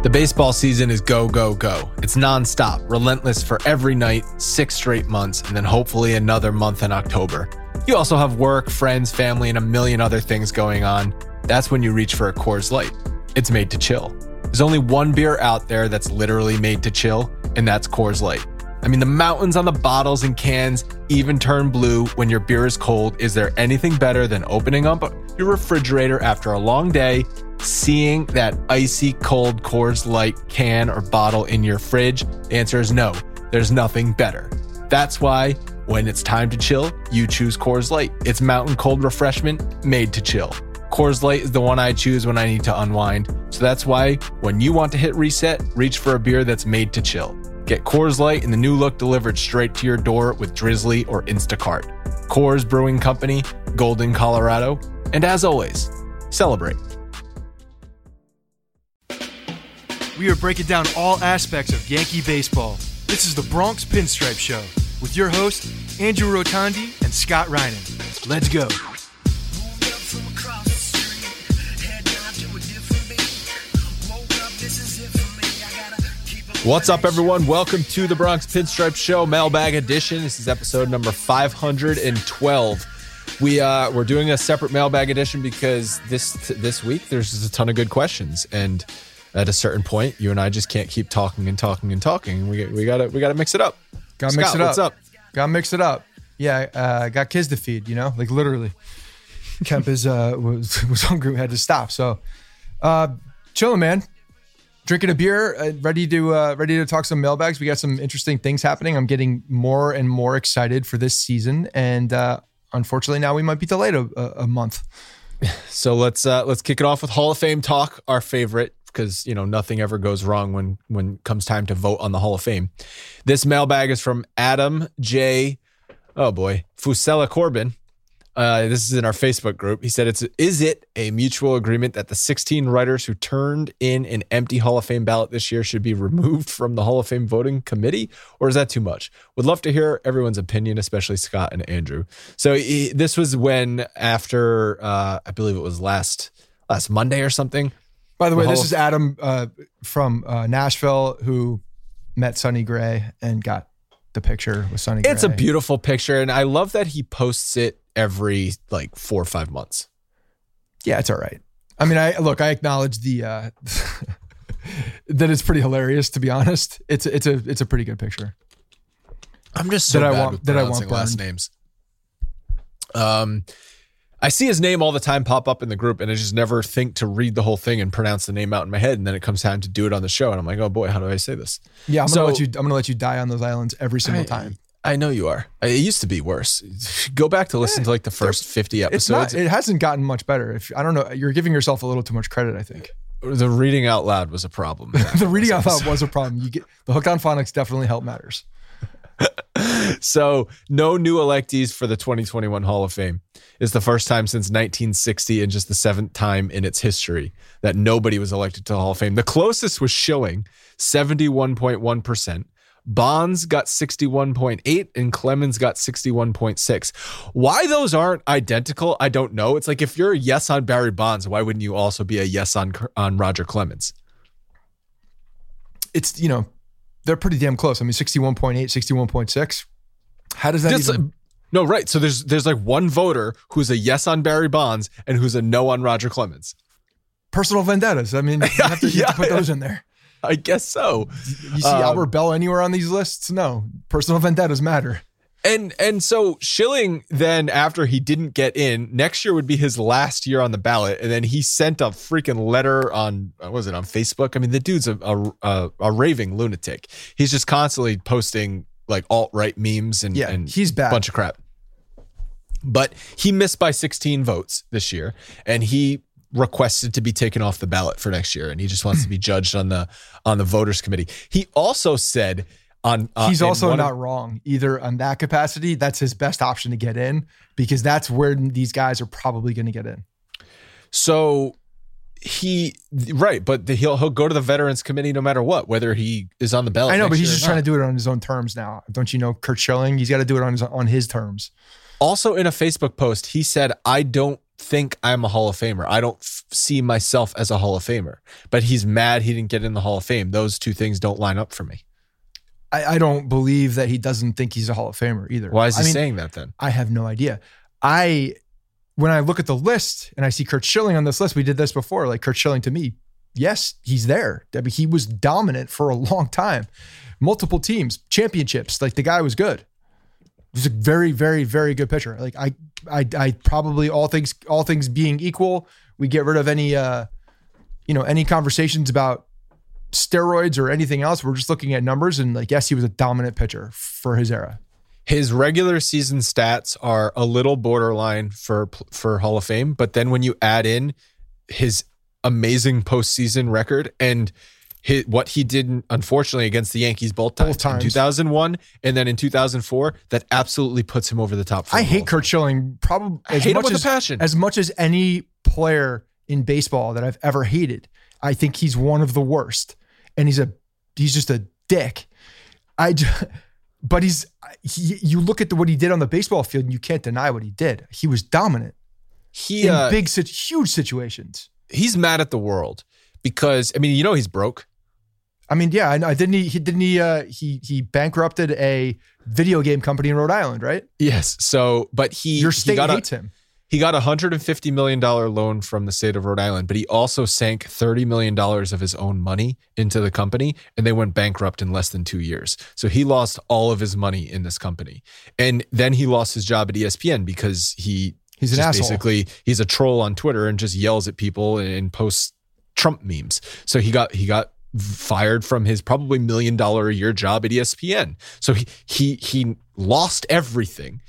The baseball season is go, go, go. It's nonstop, relentless for every night, six straight months, and then hopefully another month in October. You also have work, friends, family, and a million other things going on. That's when you reach for a Coors Light. It's made to chill. There's only one beer out there that's literally made to chill, and that's Coors Light. I mean, the mountains on the bottles and cans even turn blue when your beer is cold. Is there anything better than opening up your refrigerator after a long day, seeing that icy cold Coors Light can or bottle in your fridge? The answer is no, there's nothing better. That's why when it's time to chill, you choose Coors Light. It's mountain cold refreshment made to chill. Coors Light is the one I choose when I need to unwind. So that's why when you want to hit reset, reach for a beer that's made to chill. Get Coors Light in the new look delivered straight to your door with Drizzly or Instacart. Coors Brewing Company, Golden, Colorado. And as always, celebrate. We are breaking down all aspects of Yankee baseball. This is the Bronx Pinstripe Show with your hosts, Andrew Rotondi and Scott Reinen. Let's go. What's up, everyone? Welcome to the Bronx Pinstripe Show Mailbag Edition. This is episode number 512. We uh, we're doing a separate mailbag edition because this this week there's just a ton of good questions, and at a certain point, you and I just can't keep talking and talking and talking. We we gotta we gotta mix it up. Gotta mix it up. What's up? Gotta mix it up. Yeah, uh, got kids to feed. You know, like literally. Kemp is uh, was was hungry. We had to stop. So, uh, chilling, man. Drinking a beer, uh, ready to uh, ready to talk some mailbags. We got some interesting things happening. I'm getting more and more excited for this season, and uh, unfortunately, now we might be delayed a, a, month. So let's uh, let's kick it off with Hall of Fame talk, our favorite, because you know nothing ever goes wrong when when comes time to vote on the Hall of Fame. This mailbag is from Adam J. Oh boy, Fusella Corbin. Uh, this is in our Facebook group. He said, "It's is it a mutual agreement that the 16 writers who turned in an empty Hall of Fame ballot this year should be removed from the Hall of Fame voting committee, or is that too much?" Would love to hear everyone's opinion, especially Scott and Andrew. So he, this was when after uh, I believe it was last last Monday or something. By the way, The this Hall is Adam uh, from uh, Nashville who met Sonny Gray and got the picture with Sonny Gray. It's a beautiful picture, and I love that he posts it every like four or five months. Yeah, it's all right. I mean, I look, I acknowledge the uh that it's pretty hilarious. To be honest, it's it's a it's a pretty good picture. I'm just so That I want- with that I want last names. Um, I see his name all the time pop up in the group, and I just never think to read the whole thing and pronounce the name out in my head. And then it comes time to do it on the show, and I'm like, oh boy, how do I say this? Yeah, I'm So- gonna let you. I'm gonna let you die on those islands every single I- time. I know you are. It used to be worse. Go back to listen to like the first 50 It's not. episodes. It hasn't gotten much better. If I don't know, you're giving yourself a little too much credit. I think the reading out loud was a problem. the reading out loud was a problem. You get the hooked on phonics definitely helped matters. So, no new electees for the 2021 Hall of Fame. It's the first time since 1960 and just the seventh time in its history that nobody was elected to the Hall of Fame. The closest was Schilling, 71.1%. Bonds got 61.8 and Clemens got 61.6. Why those aren't identical, I don't know. It's like if you're a yes on Barry Bonds, why wouldn't you also be a yes on on Roger Clemens? It's you know they're pretty damn close. I mean, 61.8, 61.6. How does that That's even? like- no, right. So there's there's like one voter who's a yes on Barry Bonds and who's a no on Roger Clemens. personal vendettas. I mean, you have to, you have to put Yeah. those in there. I guess so. You see Um, Albert Belle anywhere on these lists? No. Personal vendettas matter. And and so Schilling then after he didn't get in, next year would be his last year on the ballot, and then he sent a freaking letter on what was it on Facebook? I mean, the dude's a a, a, a raving lunatic. He's just constantly posting like alt right memes and Yeah, and he's bad. bunch of crap. But he missed by 16 votes this year, and he requested to be taken off the ballot for next year, and he just wants to be judged on the on the voters committee. He also said on uh, He's also one of- not wrong either on that capacity. That's his best option to get in because that's where these guys are probably going to get in. So he right, but the, he'll he'll go to the veterans committee no matter what, whether he is on the ballot. I know, but he's just trying to do it on his own terms now. Don't you know Curt Schilling? He's got to do it on his on his terms. Also, in a Facebook post, he said, "I don't think I'm a Hall of Famer. I don't f- see myself as a Hall of Famer." But he's mad he didn't get in the Hall of Fame. Those two things don't line up for me. I, I don't believe that he doesn't think he's a Hall of Famer either. Why is he I mean, saying that then? I have no idea. I when I look at the list and I see Curt Schilling on this list, we did this before. Like Curt Schilling to me, yes, he's there. I mean, he was dominant for a long time, multiple teams, championships. Like the guy was good. He's a very, very, very good pitcher. Like I, I, I probably all things, all things being equal, we get rid of any, uh, you know, any conversations about steroids or anything else. We're just looking at numbers and like, yes, he was a dominant pitcher for his era. His regular season stats are a little borderline for for Hall of Fame, but then when you add in his amazing postseason record and his, what he did, unfortunately, against the Yankees both times, Both times. in 2001 and then in 2004, that absolutely puts him over the top. for I hate Curt Schilling probably as much as, passion. as much as any player in baseball that I've ever hated. I think he's one of the worst, and he's a he's just a dick. I, j- but he's he, you look at the, what he did on the baseball field, and you can't deny what he did. He was dominant He in uh, big, huge situations. he's mad at the world because I mean, you know, he's broke. I mean, yeah, I, know. didn't he? he didn't he? Uh, he he bankrupted a video game company in Rhode Island, right? Yes. So, but he Your he state got a- hates him. He got a $150 million loan from the state of Rhode Island, but he also sank $30 million of his own money into the company and they went bankrupt in less than two years. So he lost all of his money in this company. And then he lost his job at ESPN because he He's an asshole. basically he's a troll on Twitter and just yells at people and posts Trump memes. So he got he got fired from his probably million dollar a year job at ESPN. So he he he lost everything.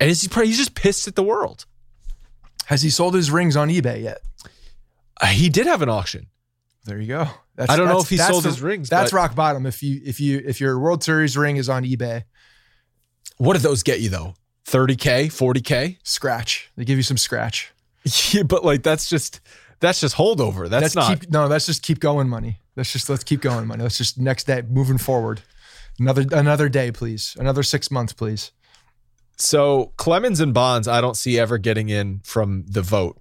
And he's probably he's just pissed at the world. Has he sold his rings on eBay yet? Uh, He did have an auction. There you go. That's, I don't know if he sold the- his rings, That's rock bottom. If you if you if your World Series ring is on eBay, What did those get you though? 30k, 40k? scratch. They give you some scratch. Yeah, but like that's just that's just holdover. That's, not keep no. That's just keep going money. Let's just let's keep going money. Let's just next day moving forward. Another another day, please. Another six months, please. So Clemens and Bonds, I don't see ever getting in from the vote.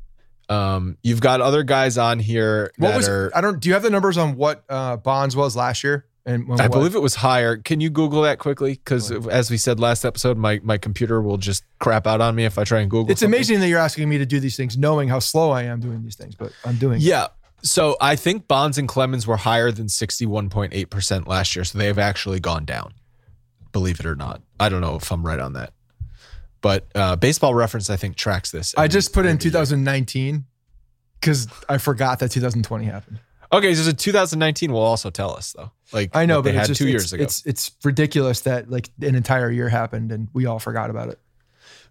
Um, you've got other guys on here What was are. I don't. Do you have the numbers on what uh, Bonds was last year? And when I what? believe it was higher. Can you Google that quickly? Because as we said last episode, my my computer will just crap out on me if I try and Google. it's something. amazing that you're asking me to do these things, knowing how slow I am doing these things, but I'm doing. Yeah. So I think Bonds and Clemens were higher than 61.8% last year. So they've actually gone down, believe it or not. I don't know if I'm right on that. But uh, baseball reference, I think, tracks this. I just put in 2019 because I forgot that 2020 happened. Okay, so 2019 will also tell us though. Like I know, but they it's had just, two years ago. It's it's ridiculous that like an entire year happened and we all forgot about it.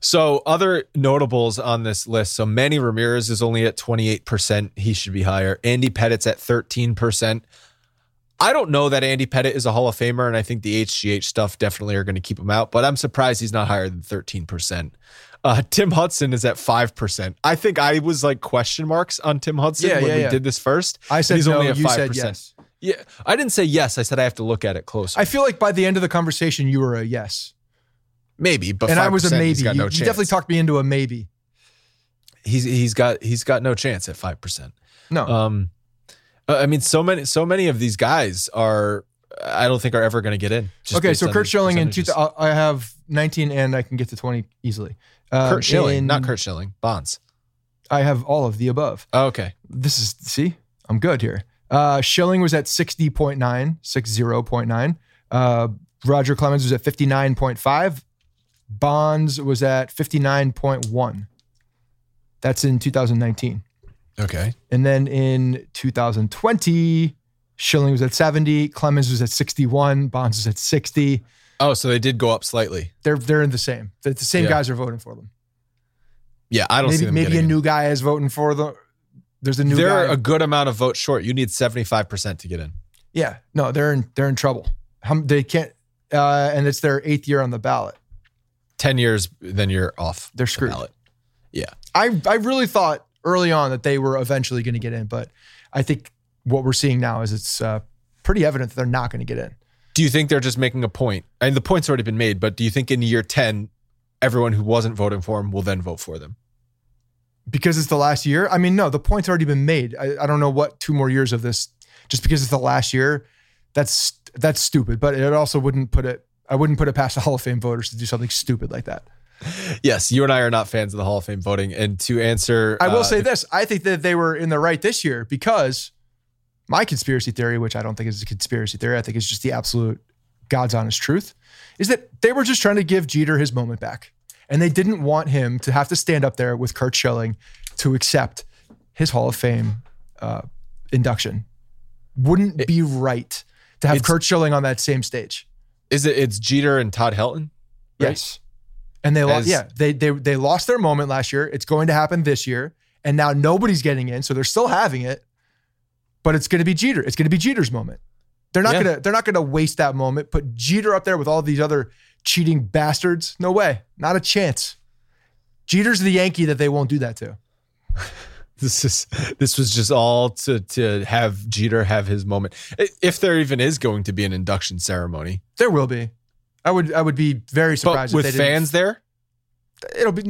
So other notables on this list. So Manny Ramirez is only at 28%. He should be higher. Andy Pettitte's at 13%. I don't know that Andy Pettitte is a Hall of Famer, and I think the HGH stuff definitely are going to keep him out, but I'm surprised he's not higher than 13%. Uh, Tim Hudson is at 5%. I think I was like question marks on Tim Hudson Yeah, when yeah, we yeah. did this first. I said he's no, only at you 5%. said yes. Yeah, I didn't say yes. I said I have to look at it closer. I feel like by the end of the conversation you were a yes. Maybe, but and I was a maybe. He's got You, no you chance. definitely talked me into a maybe. he's he's got he's got no chance at five percent. No. Um, I mean, so many so many of these guys are. I don't think are ever going to get in. just okay, so Curt Schilling in two. I have 19 and I can get to 20 easily. Um, Curt Schilling, in- not Curt Schilling. Bonds. I have all of the above. Oh, okay. This is see, I'm good here. Uh, Schilling was at 60.9, 60.9. Uh, Roger Clemens was at 59.5. Bonds was at 59.1. That's in 2019. Okay. And then in 2020, Schilling was at 70, Clemens was at 61, Bonds was at 60. Oh, so they did go up slightly. They're they're in the same. The, the same Yeah. guys are voting for them. Yeah, I don't see Maybe them maybe a getting in. new guy is voting for them. There's a new They're guy. a good amount of votes short. You need seventy five percent to get in. yeah, no, they're in they're in trouble. How, they can't, uh, and it's their eighth year on the ballot. Ten years, then you're off. They're the screwed. ballot. Yeah. I I really thought early on that they were eventually going to get in, but I think what we're seeing now is it's uh, pretty evident that they're not going to get in. Do you think they're just making a point? And the point's already been made, but do you think in year ten, everyone who wasn't voting for him will then vote for them? because it's the last year. I mean, no, the point's already been made. I, I don't know what two more years of this, just because it's the last year. That's that's stupid. But it also wouldn't put it. I wouldn't put it past the Hall of Fame voters to do something stupid like that. Yes, you and I are not fans of the Hall of Fame voting. And to answer, I will uh, say this: I think that they were in the right this year because my conspiracy theory, which I don't think is a conspiracy theory, I think is just the absolute God's honest truth, is that they were just trying to give Jeter his moment back, and they didn't want him to have to stand up there with Curt Schilling to accept his Hall of Fame uh, induction. Wouldn't be right to have Curt Schilling on that same stage. is it? It's Jeter and Todd Helton. right? Yes. And they lost. As- Yeah, they they they lost their moment last year. It's going to happen this year, and now nobody's getting in, so they're still having it, but it's going to be Jeter. It's going to be Jeter's moment. They're not Yeah. gonna they're not gonna waste that moment. Put Jeter up there with all these other cheating bastards. No way. Not a chance. Jeter's the Yankee that they won't do that to. This is this was just all to to have Jeter have his moment. If there even is going to be an induction ceremony, There will be. I would I would be very but surprised with they fans there, It'll be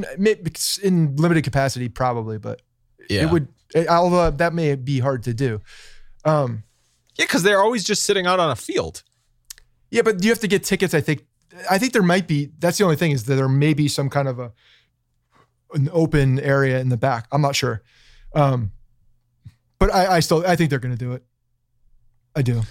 in limited capacity, probably, but yeah, it would. Although that may be hard to do. Um, yeah, because they're always just sitting out on a field. Yeah, but you have to get tickets. I think. I think there might be. That's the only thing is that there may be some kind of a an open area in the back. I'm not sure, um, but I, I still I think they're going to do it. I do.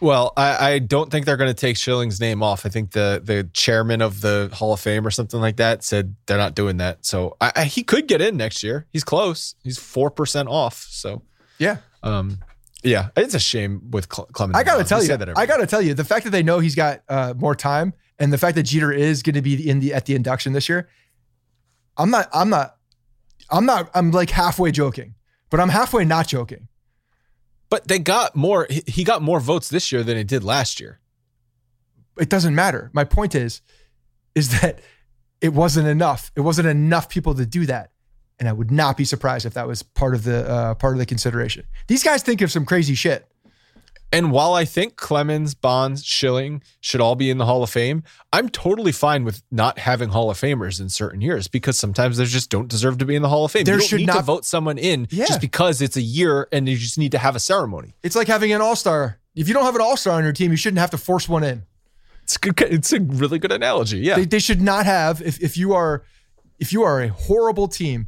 Well, I, I don't think they're going to take Schilling's name off. I think the the chairman of the Hall of Fame or something like that said they're not doing that. So I, I, he could get in next year. He's close. He's four percent off. So Yeah, um, yeah, it's a shame with Cle- Clemens. I got to tell you. that I got to tell you the fact that they know he's got uh, more time and the fact that Jeter is going to be in the at the induction this year. I'm not. I'm not. I'm not. I'm like halfway joking, but I'm halfway not joking. But they got more. he- got more votes this year than he did last year. it doesn't matter. My point is, is that it wasn't enough. It wasn't enough people to do that, and I would not be surprised if that was part of the uh, part of the consideration. These guys think of some crazy shit. And while I think Clemens, Bonds, Schilling should all be in the Hall of Fame, I'm totally fine with not having Hall of Famers in certain years because sometimes they just don't deserve to be in the Hall of Fame. There you don't should need to not- vote someone in Yeah. just because it's a year and you just need to have a ceremony. It's like having an all star. If you don't have an all star on your team, you shouldn't have to force one in. It's good. It's a really good analogy. Yeah. They, they should not have. If if you are if you are a horrible team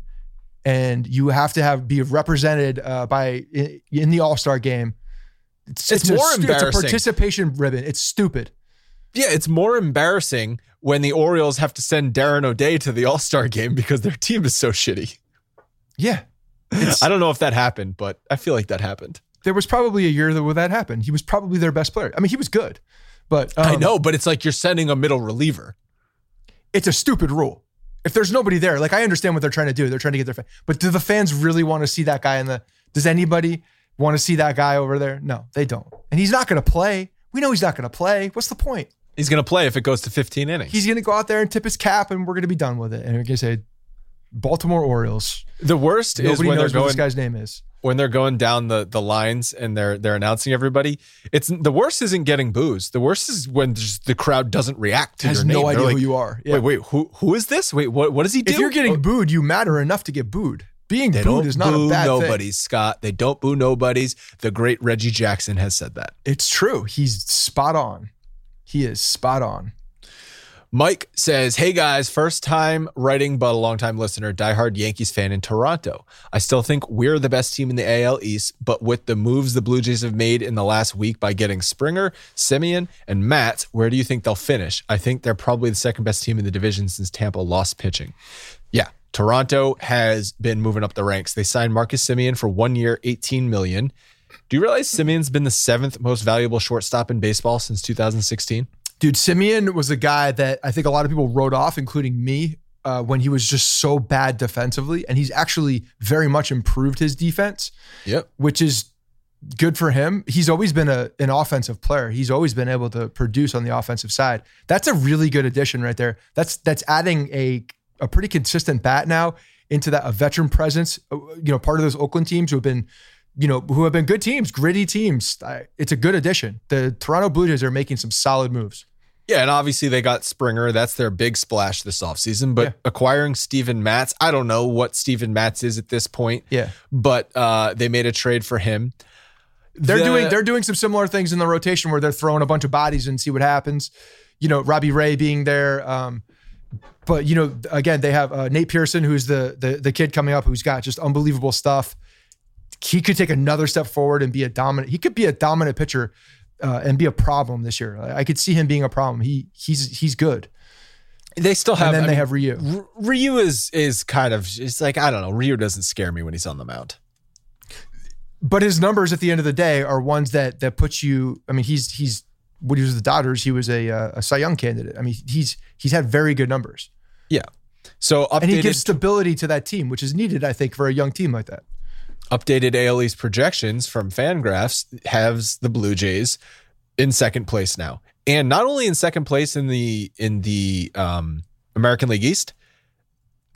and you have to have be represented uh, by in, in the All Star game. It's, it's more a, embarrassing. It's a participation ribbon. It's stupid. Yeah, it's more embarrassing when the Orioles have to send Darren O'Day to the All Star game because their team is so shitty. Yeah, I don't know if that happened, but I feel like that happened. There was probably a year where that happened. He was probably their best player. I mean, he was good, but um, I know, but it's like you're sending a middle reliever. It's a stupid rule. If there's nobody there, like I understand what they're trying to do. They're trying to get their fan. But do the fans really want to see that guy in the? Does anybody want to see that guy over there? No, they don't. And he's not going to play. We know he's not going to play. What's the point? He's going to play if it goes to 15 innings. He's going to go out there and tip his cap, and we're going to be done with it. And we're going to say, Baltimore Orioles. The worst Nobody is when knows they're what going this guy's name is. when they're going down the the lines and they're they're announcing everybody. It's the worst isn't getting boos. The worst is when the crowd doesn't react to Has your name. no idea like, who you are. Yeah. Wait, wait, who who is this? Wait, what what does he do? If you're getting Oh, booed, you matter enough to get booed. Being they booed is not boo a bad nobodies, thing. Scott. They don't boo nobodies. The great Reggie Jackson has said that. It's true. He's spot on. He is spot on. Mike says, Hey guys, first time writing, but a long time listener, diehard Yankees fan in Toronto. I still think we're the best team in the AL East, but with the moves the Blue Jays have made in the last week by getting Springer, Semien, and Matt, where do you think they'll finish? I think they're probably the second best team in the division since Tampa lost pitching. Toronto has been moving up the ranks. They signed Marcus Semien for one year, 18 million. Do you realize Semien's been the seventh most valuable shortstop in baseball since 2016? Dude, Semien was a guy that I think a lot of people wrote off, including me, uh, when he was just so bad defensively. And he's actually very much improved his defense, Yep. which is good for him. He's always been a, an offensive player. He's always been able to produce on the offensive side. That's a really good addition right there. That's that's adding a a pretty consistent bat now into that a veteran presence. uh, You know, part of those Oakland teams who have been, you know, who have been good teams, gritty teams. It's a good addition. The Toronto Blue Jays are making some solid moves. Yeah, and obviously they got Springer. That's their big splash this offseason. But Yeah. acquiring Steven Matz, I don't know what Steven Matz is at this point. Yeah. But uh, they made a trade for him. They're The- doing they're doing some similar things in the rotation where they're throwing a bunch of bodies and see what happens. You know, Robbie Ray being there. Um, but you know, again, they have uh, Nate Pearson, who's the, the the kid coming up, who's got just unbelievable stuff. He could take another step forward and be a dominant. He could be a dominant pitcher uh, and be a problem this year. I I could see him being a problem. He he's he's good. They still have. And then I they mean, have Ryu. R- Ryu is is kind of it's like I don't know. Ryu doesn't scare me when he's on the mound. but his numbers at the end of the day are ones that that puts you. I mean, he's he's when he was with the Dodgers, he was a uh, a Cy Young candidate. I mean, he's he's had very good numbers, Yeah. So updated and he gives stability to that team, which is needed, I think, for a young team like that. updated ALE's projections from Fangraphs has the Blue Jays in second place now, and not only in second place in the in the um, American League East,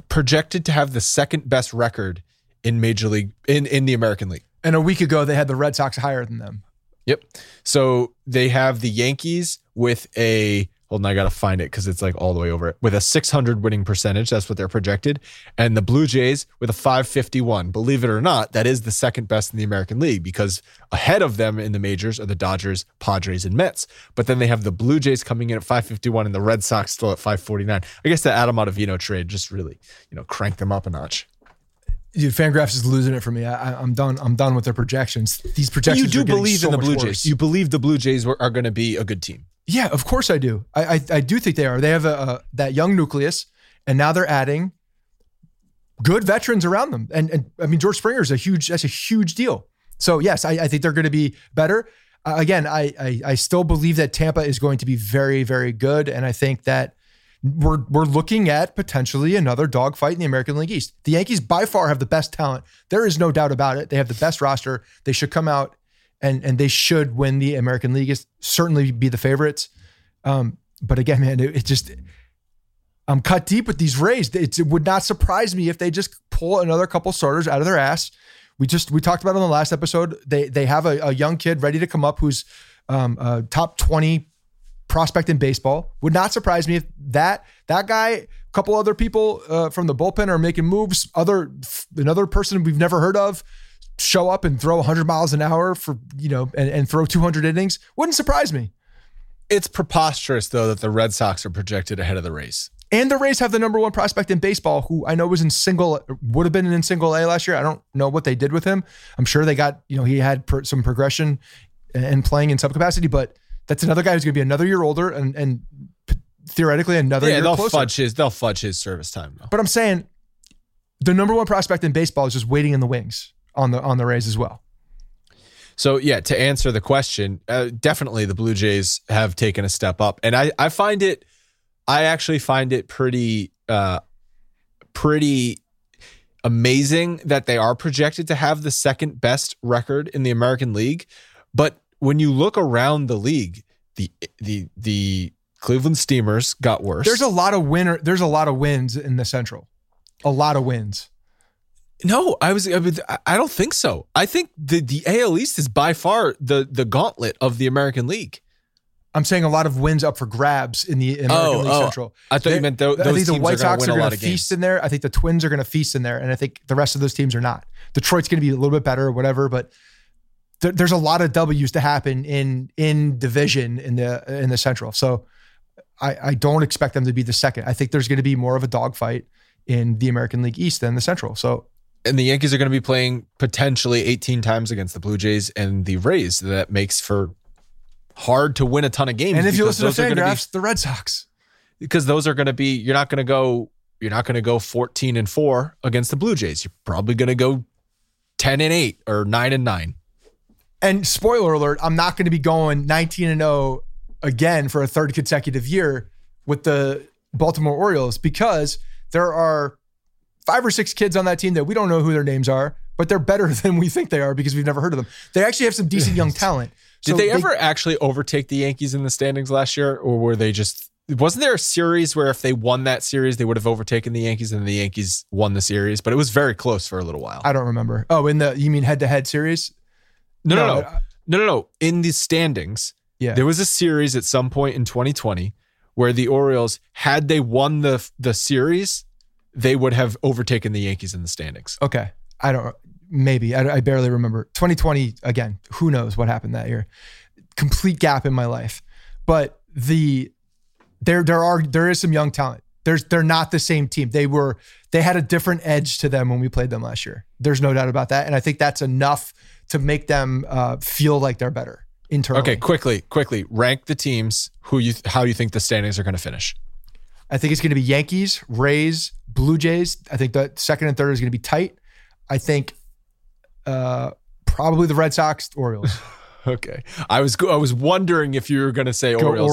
projected to have the second best record in Major League in in the American League. And a week ago, they had the Red Sox higher than them. Yep. So they have the Yankees with a hold on, I gotta find it because it's like all the way over it with a 600 winning percentage. That's what they're projected, and the Blue Jays with a 551. Believe it or not, that is the second best in the American League because ahead of them in the majors are the Dodgers, Padres, and Mets. But then they have the Blue Jays coming in at 551 and the Red Sox still at 549. I guess the Adam Ottavino trade just really you know cranked them up a notch. Dude, Fangraphs is losing it for me. I, I'm done. I'm done with their projections. These projections. But you do believe so in the Blue worse. Jays. You believe the Blue Jays were, are going to be a good team. Yeah, of course I do. I I, I do think they are. They have a, a that young nucleus, and now they're adding good veterans around them. And and I mean George Springer is a huge. That's a huge deal. So yes, I, I think they're going to be better. Uh, again, I, I I still believe that Tampa is going to be very very good, and I think that we're we're looking at potentially another dogfight in the American League East. The Yankees by far have the best talent. There is no doubt about it. They have the best roster. They should come out and and they should win the American League. East. Certainly be the favorites. Um, but again, man, it, it just I'm cut deep with these Rays. It's, it would not surprise me if they just pull another couple starters out of their ass. We just we talked about it on the last episode. They they have a, a young kid ready to come up who's um, a top twenty prospect in baseball. Would not surprise me if that that guy, a couple other people uh, from the bullpen are making moves. Other another person we've never heard of show up and throw 100 miles an hour for you know and, and throw 200 innings. Wouldn't surprise me. It's preposterous though that the Red Sox are projected ahead of the Rays. And the Rays have the number one prospect in baseball, who I know was in single, would have been in single A last year. I don't know what they did with him. I'm sure they got, you know, he had per, some progression and playing in some capacity, but that's another guy who's going to be another year older and and theoretically another yeah, year they'll closer. fudge his they'll fudge his service time though. But I'm saying the number one prospect in baseball is just waiting in the wings on the on the Rays as well. So yeah, to answer the question, uh, definitely the Blue Jays have taken a step up, and I I find it, I actually find it pretty uh, pretty amazing that they are projected to have the second best record in the American League, but when you look around the league, the the the Cleveland Steamers got worse. There's a lot of winner. There's a lot of wins in the Central. A lot of wins. No, I was. I, was, I don't think so. I think the the AL East is by far the the gauntlet of the American League. I'm saying a lot of wins up for grabs in the oh, American Oh, League oh. Central. I thought you They- meant tho- I think the White Sox are going to feast games. in there. I think the Twins are going to feast in there, and I think the rest of those teams are not. Detroit's going to be a little bit better, or whatever. But there, there's a lot of W's to happen in in division in the in the Central. So I, I don't expect them to be the second. I think there's going to be more of a dogfight in the American League East than the Central. So and the Yankees are going to be playing potentially 18 times against the Blue Jays and the Rays. That makes for hard to win a ton of games. and if you listen to those are gonna Fangraphs, the Red Sox. because those are going to be, you're not going to go, you're not going to go 14 and four against the Blue Jays. You're probably going to go 10 and eight or nine and nine. And spoiler alert, I'm not going to be going 19 and 0 again for a third consecutive year with the Baltimore Orioles because there are five or six kids on that team that we don't know who their names are, but they're better than we think they are because we've never heard of them. They actually have some decent young talent. Did So they, ever actually overtake the Yankees in the standings last year, or were they just? Wasn't there a series where if they won that series, they would have overtaken the Yankees, and the Yankees won the series? But it was very close for a little while. I don't remember. Oh, in the you mean head to head series? No, no, no, no, no, no, no. In the standings, Yeah. there was a series at some point in 2020 where the Orioles, had they won the the series, they would have overtaken the Yankees in the standings. Okay. I don't, maybe. I, I barely remember. 2020, again, who knows what happened that year? Complete gap in my life. But the, there, there are, there is some young talent. There's, they're not the same team. They were, they had a different edge to them when we played them last year. There's no doubt about that. And I think that's enough to make them uh, feel like they're better internally. Okay, quickly, quickly rank the teams who you how you think the standings are going to finish. I think it's going to be Yankees, Rays, Blue Jays. I think the second and third is going to be tight. I think uh, probably the Red Sox, Orioles. Okay, I was I was wondering if you were going to say Orioles.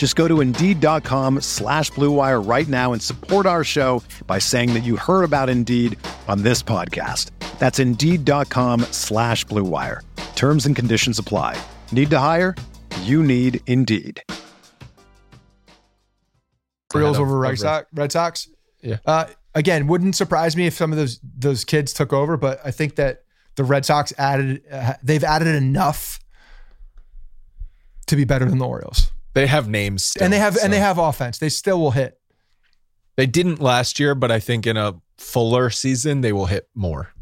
Just go to Indeed.com slash Blue Wire right now and support our show by saying that you heard about Indeed on this podcast. That's Indeed.com slash Blue Wire. Terms and conditions apply. Need to hire? You need Indeed. Orioles over Red of Sox. Red Sox. Yeah. Uh, again, wouldn't surprise me if some of those those kids took over, but I think that the Red Sox added uh, they've added enough to be better than the Orioles, They have names, still, and they have so- and they have offense. They still will hit. They didn't last year, but I think in a fuller season they will hit more.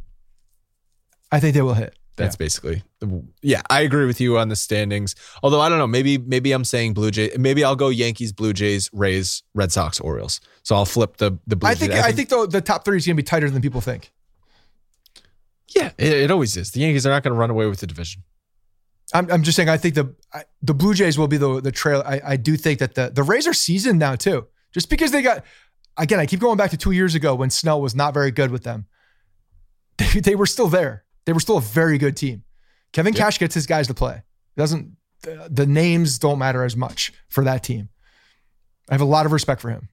I think they will hit. That's basically, yeah. I agree with you on the standings. Although I don't know, maybe maybe I'm saying Blue Jays. Maybe I'll go Yankees, Blue Jays, Rays, Red Sox, Orioles. So I'll flip the the Blue I think Jays. I think the, the top three is going to be tighter than people think. yeah, it, it always is. The Yankees are not going to run away with the division. I'm, I'm just saying. I think the I, the Blue Jays will be the the trail. I, I do think that the the Rays are seasoned now too. Just because they got again, I keep going back to two years ago when Snell was not very good with them. They, they were still there. They were still a very good team. Kevin Cash gets his guys to play. Doesn't the, the names don't matter as much for that team. I have a lot of respect for him.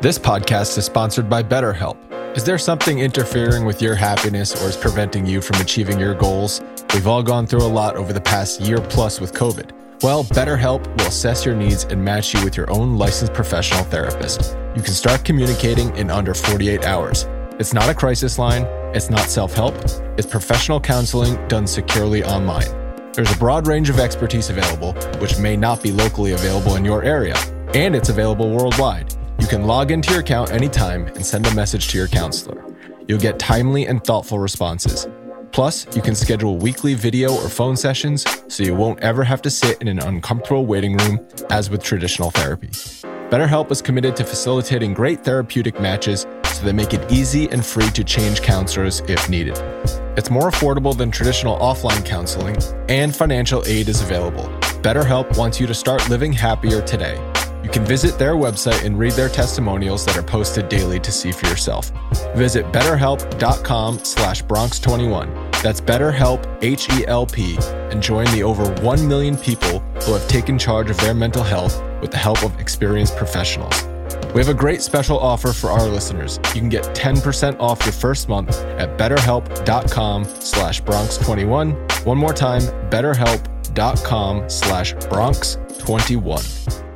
This podcast is sponsored by BetterHelp. Is there something interfering with your happiness or is preventing you from achieving your goals? We've all gone through a lot over the past year plus with COVID. Well, BetterHelp will assess your needs and match you with your own licensed professional therapist. You can start communicating in under 48 hours. It's not a crisis line, it's not self help, it's professional counseling done securely online. There's a broad range of expertise available, which may not be locally available in your area, and it's available worldwide. You can log into your account anytime and send a message to your counselor. You'll get timely and thoughtful responses. Plus, you can schedule weekly video or phone sessions so you won't ever have to sit in an uncomfortable waiting room as with traditional therapy. BetterHelp is committed to facilitating great therapeutic matches so they make it easy and free to change counselors if needed. It's more affordable than traditional offline counseling, and financial aid is available. BetterHelp wants you to start living happier today. You can visit their website and read their testimonials that are posted daily to see for yourself. Visit betterhelp.com slash Bronx21. That's BetterHelp, H-E-L-P, and join the over 1 million people who have taken charge of their mental health with the help of experienced professionals. We have a great special offer for our listeners. You can get 10% off your first month at betterhelp.com slash Bronx21. One more time, betterhelp.com slash Bronx21.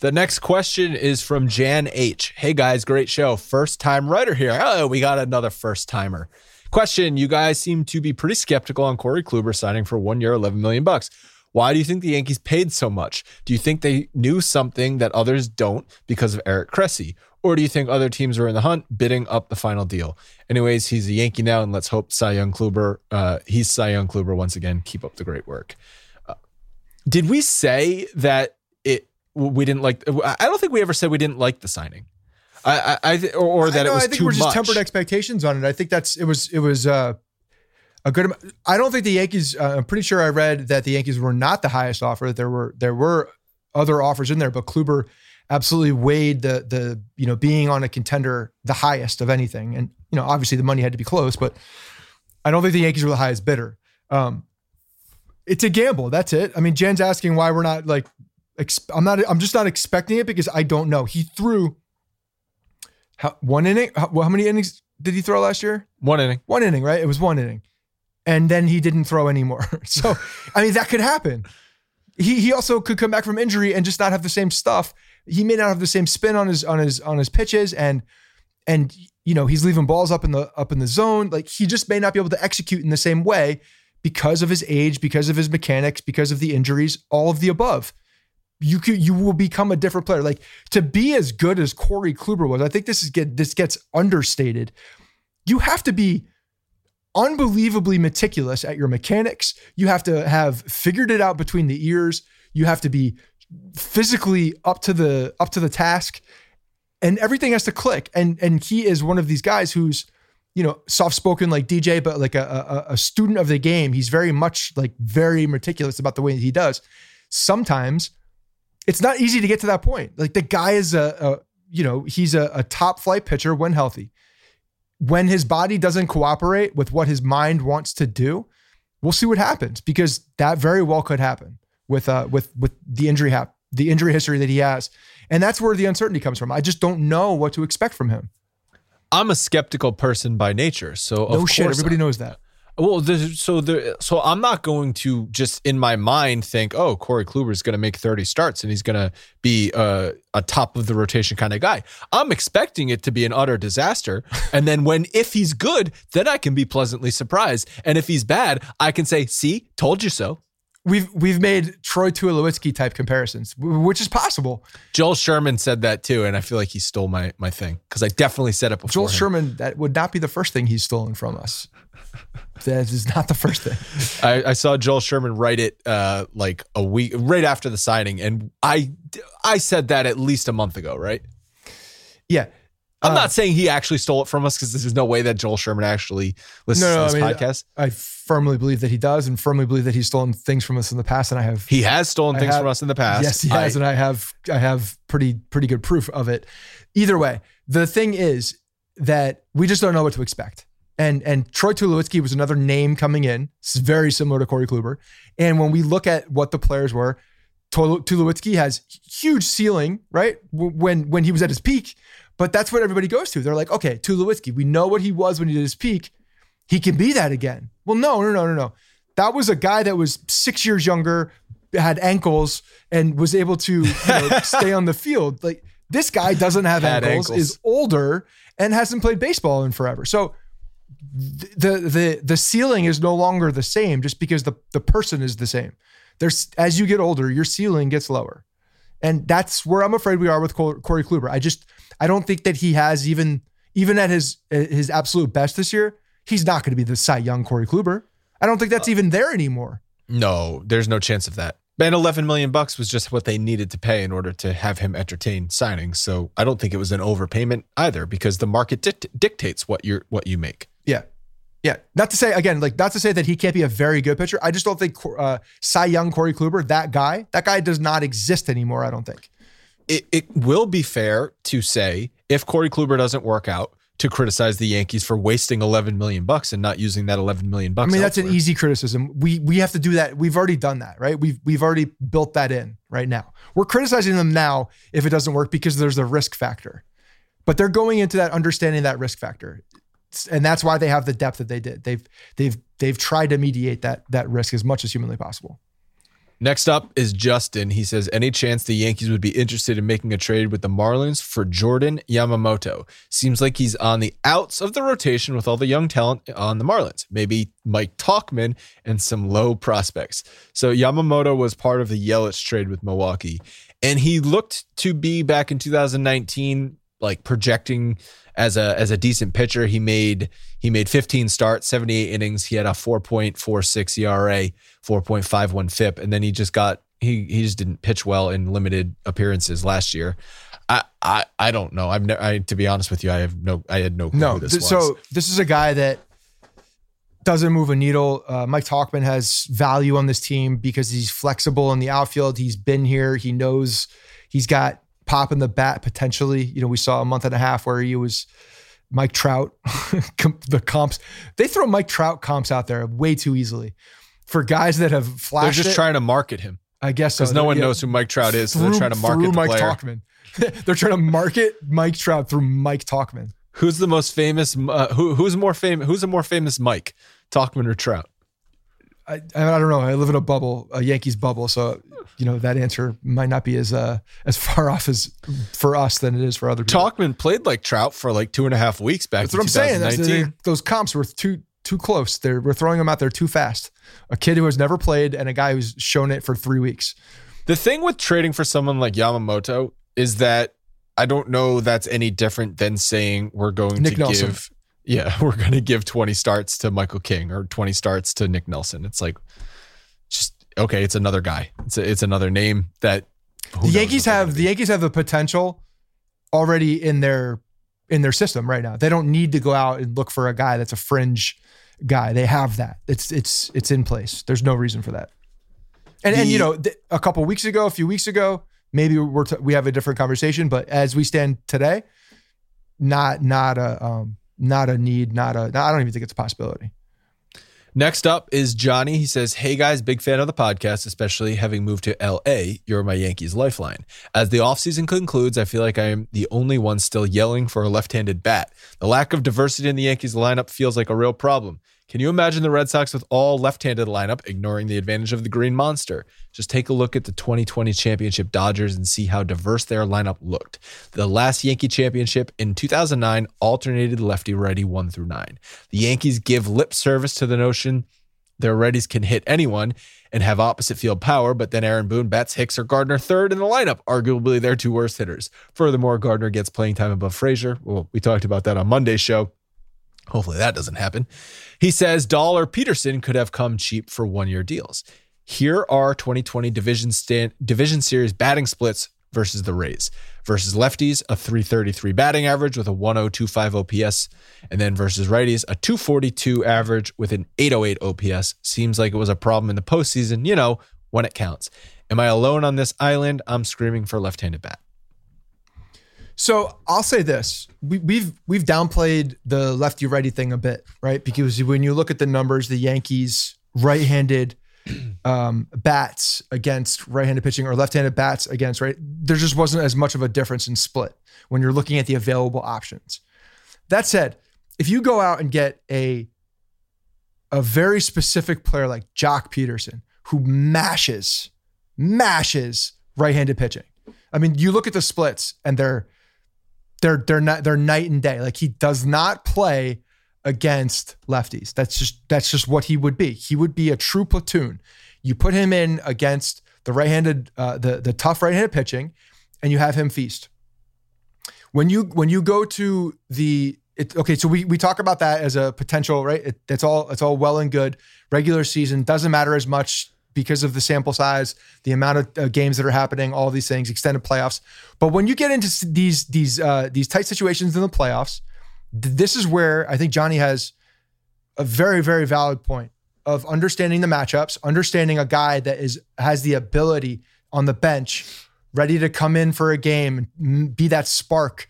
The next question is from Jan H. Hey guys, great show. First time writer here. Oh, we got another first timer. Question You guys seem to be pretty skeptical on Corey Kluber signing for one year, 11 million bucks. Why do you think the Yankees paid so much? Do you think they knew something that others don't because of Eric Cressey? Or do you think other teams were in the hunt bidding up the final deal? Anyways, he's a Yankee now, and let's hope Cy Young Kluber, uh, he's Cy Young Kluber once again. Keep up the great work. Uh, did we say that we didn't like? I don't think we ever said we didn't like the signing. I, I, I or, that I know, it was I think too we're just much. tempered expectations on it. I think that's it was it was uh, a good. I don't think the Yankees. Uh, I'm pretty sure I read that the Yankees were not the highest offer. There were there were other offers in there, but Kluber absolutely weighed the the you know being on a contender the highest of anything. And you know obviously the money had to be close, but I don't think the Yankees were the highest bidder. Um, it's a gamble. That's it. I mean, Jen's asking why we're not like. Ex- I'm not. I'm just not expecting it because I don't know. He threw how, one inning. How, how many innings did he throw last year? One inning. One inning, right? It was one inning, and then he didn't throw anymore. So, I mean, that could happen. He he also could come back from injury and just not have the same stuff. He may not have the same spin on his on his on his pitches, and and you know he's leaving balls up in the up in the zone. Like he just may not be able to execute in the same way because of his age, because of his mechanics, because of the injuries, all of the above. You could you will become a different player. Like to be as good as Corey Kluber was, I think this is get this gets understated. You have to be unbelievably meticulous at your mechanics. You have to have figured it out between the ears. You have to be physically up to the up to the task and everything has to click. And and he is one of these guys who's, you know, soft spoken like DJ, but like a, a a student of the game. He's very much like very meticulous about the way he does. Sometimes it's not easy to get to that point. Like the guy is a, a you know, he's a, a top flight pitcher when healthy. When his body doesn't cooperate with what his mind wants to do, we'll see what happens because that very well could happen with uh with with the injury hap- the injury history that he has. And that's where the uncertainty comes from. I just don't know what to expect from him. I'm a skeptical person by nature, so No of shit, course everybody knows that. Well, so there, so I'm not going to just in my mind think, oh, Corey Kluber is going to make 30 starts and he's going to be uh, a top of the rotation kind of guy. I'm expecting it to be an utter disaster, and then when if he's good, then I can be pleasantly surprised, and if he's bad, I can say, see, told you so. We've we've made Troy Tulowitzki type comparisons, which is possible. Joel Sherman said that too, and I feel like he stole my my thing because I definitely said it before. Joel him. Sherman, that would not be the first thing he's stolen from us. That is not the first thing. I, I saw Joel Sherman write it uh, like a week right after the signing, and I I said that at least a month ago, right? Yeah. I'm Uh, not saying he actually stole it from us because there's no way that Joel Sherman actually listens No, no, to this I mean, podcast. I firmly believe that he does, and firmly believe that he's stolen things from us in the past. And I have He has stolen I things have- from us in the past. Yes, he has, and I have I have pretty pretty good proof of it. Either way, the thing is that we just don't know what to expect. And and Troy Tulowitzki was another name coming in. It's very similar to Corey Kluber. And when we look at what the players were, Tulowitzki has huge ceiling, right? When when he was at his peak, but that's what everybody goes to. They're like, okay, Tulowitzki, we know what he was when he did his peak. He can be that again. Well, no, no, no, no, no. That was a guy that was six years younger, had ankles, and was able to you know, stay on the field. Like this guy doesn't have ankles, ankles, is older, and hasn't played baseball in forever. So the the the ceiling is no longer the same just because the the person is the same. There's as you get older, your ceiling gets lower, and that's where I'm afraid we are with Corey Kluber. I just I don't think that he has even even at his his absolute best this year. He's not going to be the Cy Young Corey Kluber. I don't think that's even there anymore. No, there's no chance of that. And 11 million bucks was just what they needed to pay in order to have him entertain signing. So I don't think it was an overpayment either because the market dict- dictates what you what you make. Yeah. Yeah. Not to say again, like not to say that he can't be a very good pitcher. I just don't think uh, Cy Young, Corey Kluber, that guy, that guy does not exist anymore. I don't think. It, it will be fair to say if Corey Kluber doesn't work out, to criticize the Yankees for wasting 11 million bucks and not using that 11 million bucks. I mean, elsewhere. that's an easy criticism. We we have to do that. We've already done that, right? We've we've already built that in right now. We're criticizing them now if it doesn't work because there's a risk factor. But they're going into that understanding that risk factor. And that's why they have the depth that they did. They've they've they've tried to mediate that that risk as much as humanly possible. Next up is Justin. He says, Any chance the Yankees would be interested in making a trade with the Marlins for Jordan Yamamoto? Seems like he's on the outs of the rotation with all the young talent on the Marlins. Maybe Mike Tauchman and some low prospects. So Yamamoto was part of the Yelich trade with Milwaukee. And he looked to be back in 2019, like projecting as a as a decent pitcher. He made he made 15 starts, 78 innings. He had a 4.46 ERA, 4.51 FIP, and then he just got he he just didn't pitch well in limited appearances last year. I I, I don't know. I've never. I, to be honest with you, I have no. I had no. no. This so this is a guy that doesn't move a needle. Uh, Mike Tauchman has value on this team because he's flexible in the outfield. He's been here. He knows he's got pop in the bat potentially. You know, we saw a month and a half where he was Mike Trout. the comps they throw Mike Trout comps out there way too easily for guys that have flashed. They're just it, trying to market him. I guess because so. no one yeah, knows who Mike Trout is. Through, so they're trying to market the Mike player. Tauchman. they're trying to market Mike Trout through Mike Tauchman. Who's the most famous? Uh, who who's more famous? Who's a more famous Mike, Tauchman or Trout? I, I don't know. I live in a bubble, a Yankees bubble, so you know that answer might not be as uh, as far off as for us than it is for other people. Tauchman played like Trout for like two and a half weeks back. That's what I'm saying. That's, those comps were too too close. They're we're throwing them out there too fast. A kid who has never played and a guy who's shown it for three weeks. The thing with trading for someone like Yamamoto is that I don't know that's any different than saying we're going Nick to Nelson. give yeah, we're going to give 20 starts to Michael King or 20 starts to Nick Nelson. It's like, just okay, it's another guy. It's a, it's another name that the Yankees have. The Yankees have the potential already in their in their system right now. They don't need to go out and look for a guy that's a fringe guy. They have that. It's it's it's in place. There's no reason for that. And the, and you know, th- a couple weeks ago, a few weeks ago, maybe we're t- we have a different conversation. But as we stand today, not not a um, not a need, not a. I don't even think it's a possibility. Next up is Johnny. He says, Hey guys, big fan of the podcast, especially having moved to LA. You're my Yankees lifeline. As the offseason concludes, I feel like I am the only one still yelling for a left handed bat. The lack of diversity in the Yankees lineup feels like a real problem. Can you imagine the Red Sox with all left-handed lineup, ignoring the advantage of the Green Monster? Just take a look at the 2020 championship Dodgers and see how diverse their lineup looked. The last Yankee championship in 2009 alternated lefty-righty one through nine. The Yankees give lip service to the notion their righties can hit anyone and have opposite field power, but then Aaron Boone bats Hicks or Gardner third in the lineup, arguably their two worst hitters. Furthermore, Gardner gets playing time above Frazier. Well, we talked about that on Monday's show. Hopefully that doesn't happen. He says Dahl or Pederson could have come cheap for one year deals. Here are 2020 division stand, division series batting splits versus the Rays. Versus lefties, a 333 batting average with a 1025 OPS. And then versus righties, a 242 average with an 808 OPS. Seems like it was a problem in the postseason, you know, when it counts. Am I alone on this island? I'm screaming for left handed bat. So I'll say this: we, we've we've downplayed the lefty righty thing a bit, right? Because when you look at the numbers, the Yankees right-handed um, bats against right-handed pitching or left-handed bats against right, there just wasn't as much of a difference in split when you're looking at the available options. That said, if you go out and get a a very specific player like Joc Pederson who mashes, mashes right-handed pitching. I mean, you look at the splits and they're they're they're not they're night and day. Like he does not play against lefties. That's just that's just what he would be. He would be a true platoon. You put him in against the right-handed uh, the the tough right-handed pitching, and you have him feast. When you when you go to the it, okay, so we we talk about that as a potential, right? It, all it's all well and good. Regular season doesn't matter as much because of the sample size, the amount of uh, games that are happening, all these things, extended playoffs. But when you get into these these uh, these tight situations in the playoffs, th- this is where I think Johnny has a very very valid point of understanding the matchups, understanding a guy that is has the ability on the bench, ready to come in for a game and be that spark.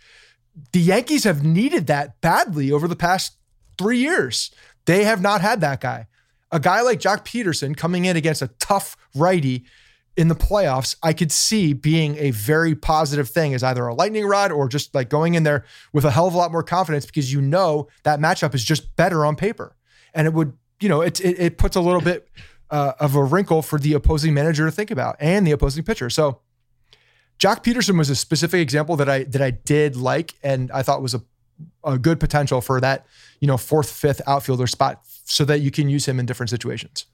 The Yankees have needed that badly over the past three years. They have not had that guy a guy like Joc Pederson coming in against a tough righty in the playoffs, I could see being a very positive thing as either a lightning rod or just like going in there with a hell of a lot more confidence because you know that matchup is just better on paper. And it would, you know, it, it, it puts a little bit uh, of a wrinkle for the opposing manager to think about and the opposing pitcher. So Joc Pederson was a specific example that I that I did like and I thought was a, a good potential for that, you know, fourth, fifth outfielder spot so that you can use him in different situations.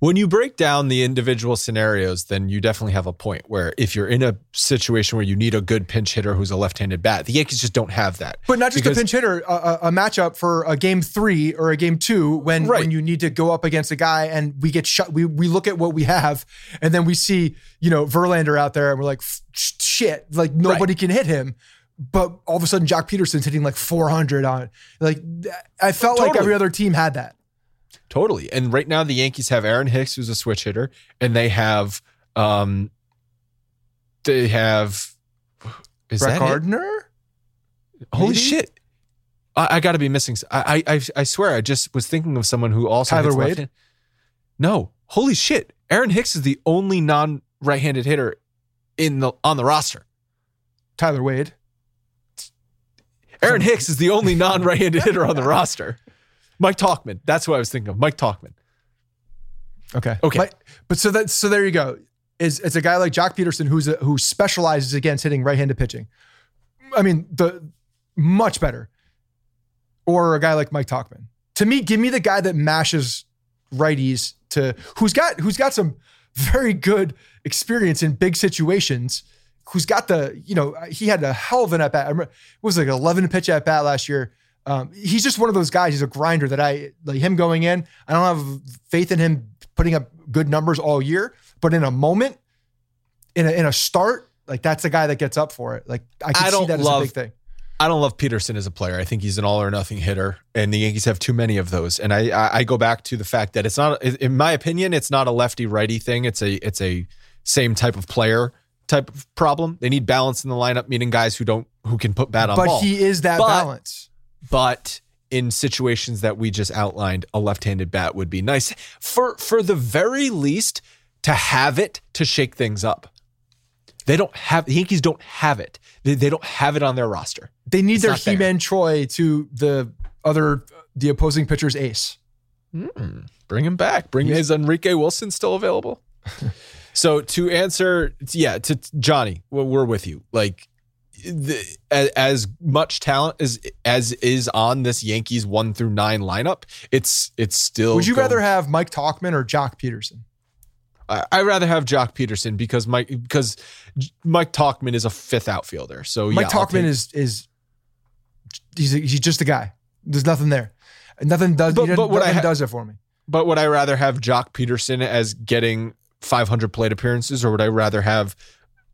When you break down the individual scenarios, then you definitely have a point where if you're in a situation where you need a good pinch hitter who's a left-handed bat, the Yankees just don't have that. But not just because, a pinch hitter, a, a, matchup for a game three or a game two when right. when you need to go up against a guy and we get shut. We we look at what we have and then we see you know Verlander out there and we're like shit, like nobody right. can hit him but all of a sudden Joc Pederson's hitting like 400 on it. Like I felt totally. like every other team had that. Totally. And right now the Yankees have Aaron Hicks who's a switch hitter and they have um they have is Brett that Gardner? It? Holy shit. I, I got to be missing. I, I I swear I just was thinking of someone who also Tyler Wade. No, holy shit! Aaron Hicks is the only non right-handed hitter in the on the roster. Tyler Wade. Aaron Hicks is the only non right handed hitter on the roster. Mike Tauchman. That's what I was thinking of. Mike Tauchman. Okay. Okay. But, but so that so there you go. Is it's a guy like Joc Pederson who's a, who specializes against hitting right-handed pitching. I mean, the much better. Or a guy like Mike Tauchman. To me, give me the guy that mashes righties to who's got who's got some very good experience in big situations who's got the, you know, he had a hell of an at bat. I remember, it was like 11 pitch at bat last year. Um, he's just one of those guys. He's a grinder that I like him going in. I don't have faith in him putting up good numbers all year, but in a moment, in a, in a start, like that's the guy that gets up for it. Like I can I see that love, as a big thing. I don't love Pederson as a player. I think he's an all or nothing hitter, and the Yankees have too many of those. And I, I, I go back to the fact that it's not, in my opinion, it's not a lefty righty thing. It's a it's a same type of player type of problem. They need balance in the lineup, meaning guys who don't who can put bat on but ball. But he is that but, balance. But in situations that we just outlined, a left-handed bat would be nice for for the very least to have it to shake things up. They don't have the Yankees don't have it. They, they don't have it on their roster. They need their He-Man Troy to the other the opposing pitcher's ace. Mm, bring him back. Bring is Enrique Wilson still available? So to answer, yeah, to Johnny, we're with you. Like the, as, as, much talent as as is on this Yankees one through nine lineup, it's it's still. Would you going, rather have Mike Tauchman or Joc Pederson? I, I'd rather have Joc Pederson because Mike because Mike Tauchman is a fifth outfielder. So Mike yeah, take, is is he's a, he's just a guy. There's nothing there. Nothing does. But, but nothing ha- does it for me. But would I rather have Joc Pederson as getting 500 plate appearances, or would I rather have,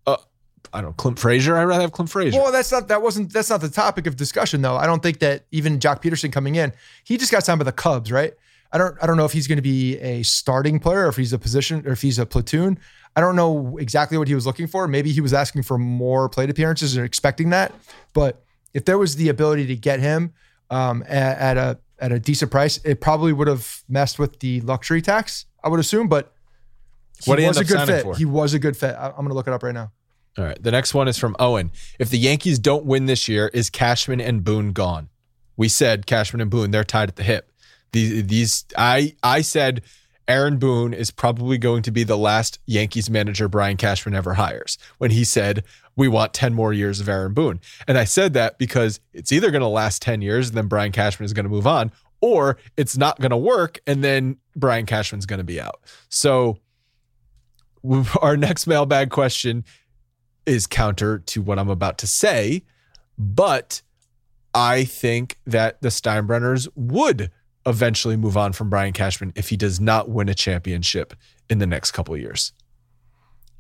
uh, I don't know, Clint Frazier? I'd rather have Clint Frazier. Well, that's not that wasn't that's not the topic of discussion though. I don't think that even Joc Pederson coming in, he just got signed by the Cubs, right? I don't I don't know if he's going to be a starting player or if he's a position or if he's a platoon. I don't know exactly what he was looking for. Maybe he was asking for more plate appearances or expecting that. But if there was the ability to get him um, at, at a at a decent price, it probably would have messed with the luxury tax. I would assume, but What he was a good fit. for? He was a good fit. I, I'm going to look it up right now. All right. The next one is from Owen. If the Yankees don't win this year, is Cashman and Boone gone? We said Cashman and Boone, they're tied at the hip. These, these I I said Aaron Boone is probably going to be the last Yankees manager Brian Cashman ever hires when he said, We want 10 more years of Aaron Boone. And I said that because it's either going to last 10 years and then Brian Cashman is going to move on, or it's not going to work and then Brian Cashman's going to be out. So our next mailbag question is counter to what I'm about to say, but I think that the Steinbrenners would eventually move on from Brian Cashman if he does not win a championship in the next couple of years.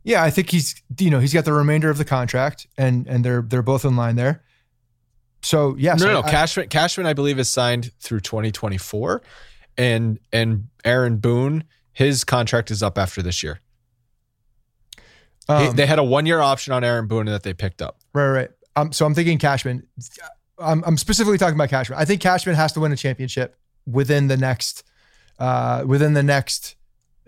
Yeah, I think he's you know he's got the remainder of the contract, and and they're they're both in line there. So yes, no, no, no. I- Cashman, Cashman, I believe, is signed through 2024, and and Aaron Boone, his contract is up after this year. Um, they had a one year option on Aaron Boone that they picked up. Right, right. Um, so I'm thinking Cashman. I'm, I'm specifically talking about Cashman. I think Cashman has to win a championship within the next, uh, within the next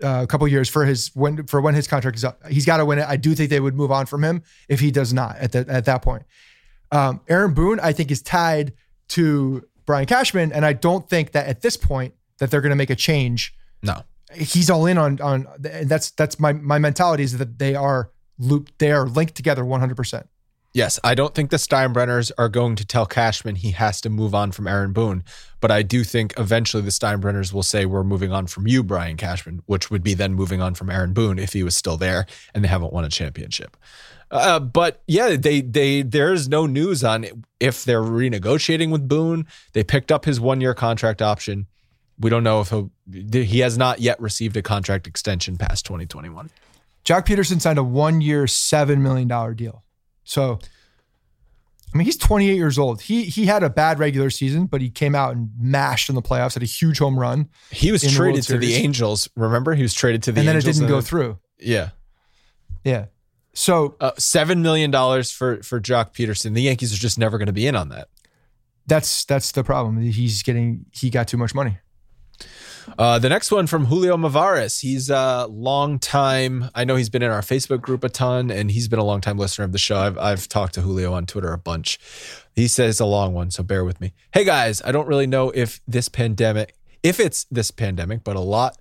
uh, couple years for his when for when his contract is up. He's got to win it. I do think they would move on from him if he does not at that at that point. Um, Aaron Boone, I think, is tied to Brian Cashman, and I don't think that at this point that they're going to make a change. No, He's all in on on, that's that's my my mentality is that they are looped, they are linked together 100. percent Yes, I don't think the Steinbrenners are going to tell Cashman he has to move on from Aaron Boone, but I do think eventually the Steinbrenners will say we're moving on from you, Brian Cashman, which would be then moving on from Aaron Boone if he was still there and they haven't won a championship. Uh, but yeah, they they there's no news on if they're renegotiating with Boone. They picked up his one year contract option. We don't know if he'll, he has not yet received a contract extension past 2021. Joc Pederson signed a one year, $7 million deal. So, I mean, he's 28 years old. He he had a bad regular season, but he came out and mashed in the playoffs, had a huge home run, He was In the traded to the Angels. Remember, he was traded to the and then it didn't go then- through. Yeah. Yeah. So uh, seven million dollars for for Joc Pederson. The Yankees are just never going to be in on that. that's that's the problem. He's getting he got too much money. Uh, the next one from Julio Mavares. He's a long time. I know he's been in our Facebook group a ton, and he's been a long time listener of the show. I've I've talked to Julio on Twitter a bunch. He says a long one, so bear with me. Hey guys, I don't really know if this pandemic, if it's this pandemic, but a lot.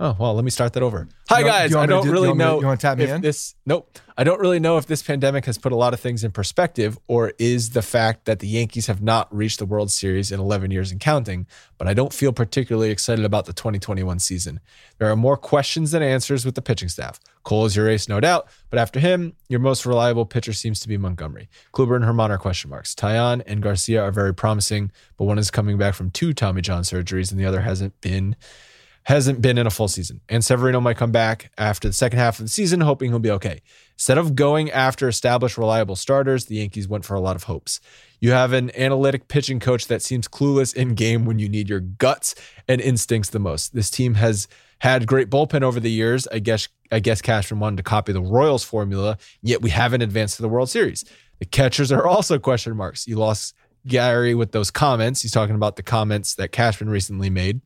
Oh well, let me start that over. Hi want- guys, I want to don't do- really want to- know. you wanna tap me if in? This nope. I don't really know if this pandemic has put a lot of things in perspective, or is the fact that the Yankees have not reached the World Series in 11 years and counting. But I don't feel particularly excited about the 2021 season. There are more questions than answers with the pitching staff. Cole is your ace, no doubt, but after him, your most reliable pitcher seems to be Montgomery. Kluber and Germán are question marks. Taillon and Garcia are very promising, but one is coming back from two Tommy John surgeries, and the other hasn't been hasn't been in a full season. And Severino might come back after the second half of the season, hoping he'll be okay. Instead of going after established, reliable starters, the Yankees went for a lot of hopes. You have an analytic pitching coach that seems clueless in game when you need your guts and instincts the most. This team has had great bullpen over the years. I guess I guess Cashman wanted to copy the Royals formula, yet we haven't advanced to the World Series. The catchers are also question marks. You lost Gary with those comments. He's talking about the comments that Cashman recently made.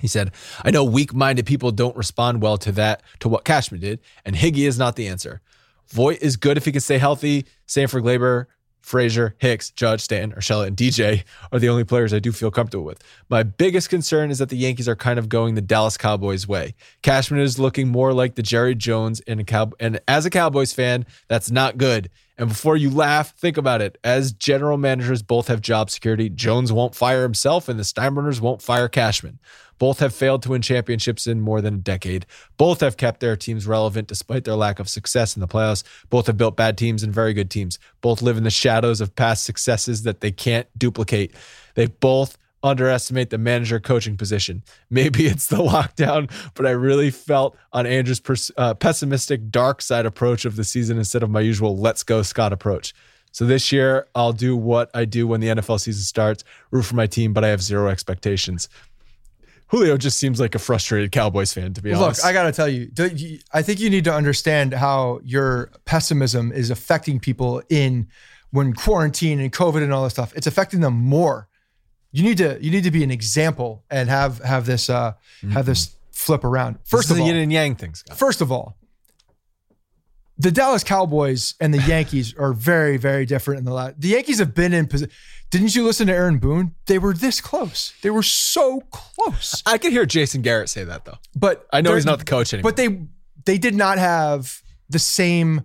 He said, I know weak minded people don't respond well to that, to what Cashman did, and Higgy is not the answer. Voit is good if he can stay healthy. Same for Gleyber, Frazier, Hicks, Judge, Stanton, Urshela, and DJ are the only players I do feel comfortable with. My biggest concern is that the Yankees are kind of going the Dallas Cowboys way. Cashman is looking more like the Jerry Jones in a cow, and as a Cowboys fan, that's not good. And before you laugh, think about it. As general managers both have job security, Jones won't fire himself and the Steinbrenners won't fire Cashman. Both have failed to win championships in more than a decade. Both have kept their teams relevant despite their lack of success in the playoffs. Both have built bad teams and very good teams. Both live in the shadows of past successes that they can't duplicate. They both underestimate the manager coaching position. Maybe it's the lockdown, but I really felt on Andrew's pers- uh, pessimistic dark side approach of the season instead of my usual let's go Scott approach. So this year I'll do what I do when the NFL season starts, root for my team, but I have zero expectations. Julio just seems like a frustrated Cowboys fan, to be Look, honest. Look, I got to tell you, do you- I think you need to understand how your pessimism is affecting people in when quarantine and COVID and all this stuff. It's affecting them more. You need to you need to be an example and have have this uh have this flip around. First This is of all, yin and yang things. First of all, the Dallas Cowboys and the Yankees are very, very different in the last. The Yankees have been in position. Didn't you listen to Aaron Boone? They were this close. They were so close. I could hear Jason Garrett say that though. But I know he's not the coach anymore. But they they did not have the same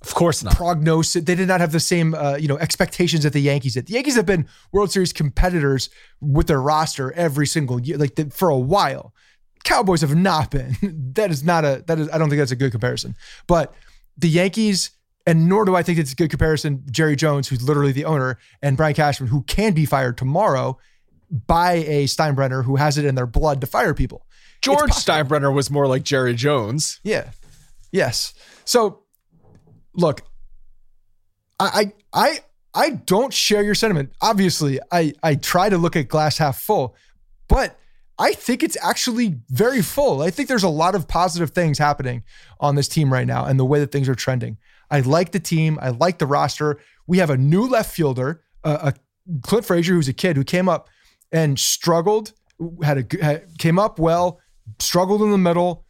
Of course not. prognosis. They did not have the same uh, you know expectations that the Yankees did. The Yankees have been World Series competitors with their roster every single year, like the, for a while. Cowboys have not been. that is not a that is. I don't think that's a good comparison. But the Yankees, and nor do I think it's a good comparison. Jerry Jones, who's literally the owner, and Brian Cashman, who can be fired tomorrow by a Steinbrenner who has it in their blood to fire people. George Steinbrenner was more like Jerry Jones. Yeah. Yes. So look, I I I don't share your sentiment. Obviously, I I try to look at glass half full, but I think it's actually very full. I think there's a lot of positive things happening on this team right now and the way that things are trending. I like the team. I like the roster. We have a new left fielder, uh, a Clint Frazier, who's a kid who came up and struggled, had a had, came up well, struggled in the middle,